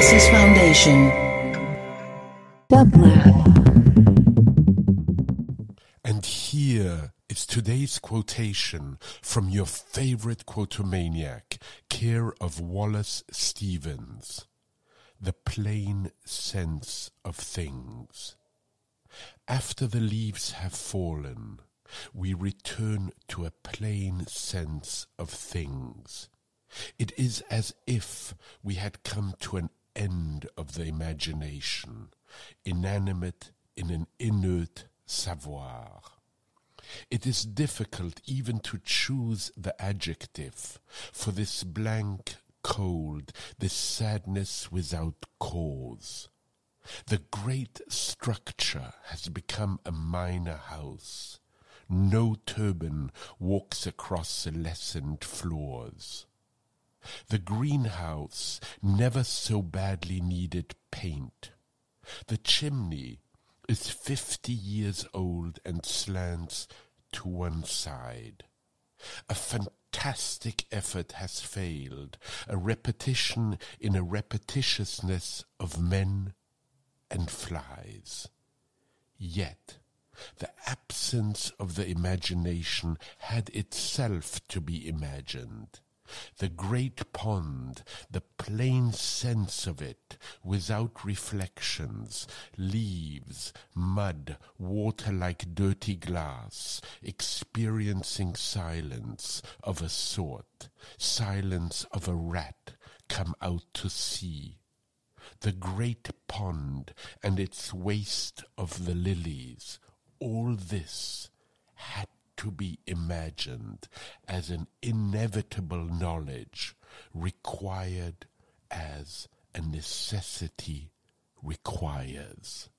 Foundation. And here is today's quotation from your favorite quotomaniac, care of Wallace Stevens. The plain sense of things. After the leaves have fallen, we return to a plain sense of things. It is as if we had come to an end of the imagination, inanimate in an inert savoir. It is difficult even to choose the adjective for this blank cold, this sadness without cause. The great structure has become a minor house. No turban walks across the lessened floors. The greenhouse never so badly needed paint. The chimney is fifty years old and slants to one side. A fantastic effort has failed, a repetition in a repetitiousness of men and flies. Yet, the absence of the imagination had itself to be imagined. The great pond, the plain sense of it, without reflections, leaves, mud, water like dirty glass, experiencing silence of a sort, silence of a rat come out to see. The great pond and its waste of the lilies, all this had to be imagined as an inevitable knowledge required as a necessity requires.